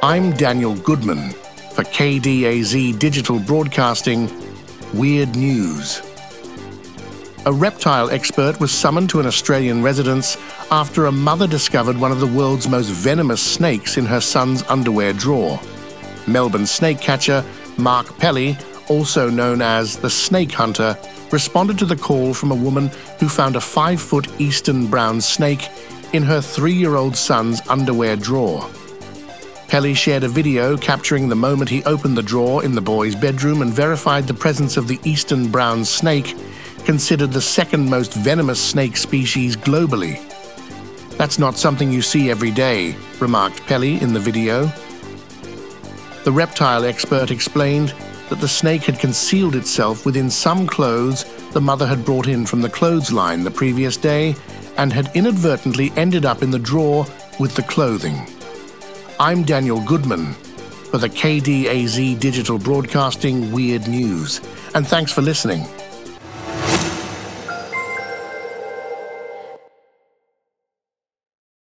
I'm Daniel Goodman for KDAZ Digital Broadcasting Weird News. A reptile expert was summoned to an Australian residence after a mother discovered one of the world's most venomous snakes in her son's underwear drawer. Melbourne snake catcher Mark Pelley, also known as the Snake Hunter, responded to the call from a woman who found a five foot eastern brown snake in her three year old son's underwear drawer. Pelley shared a video capturing the moment he opened the drawer in the boy's bedroom and verified the presence of the eastern brown snake, considered the second most venomous snake species globally. That's not something you see every day, remarked Pelley in the video. The reptile expert explained that the snake had concealed itself within some clothes the mother had brought in from the clothesline the previous day and had inadvertently ended up in the drawer with the clothing. I'm Daniel Goodman for the KDAZ Digital Broadcasting Weird News, and thanks for listening.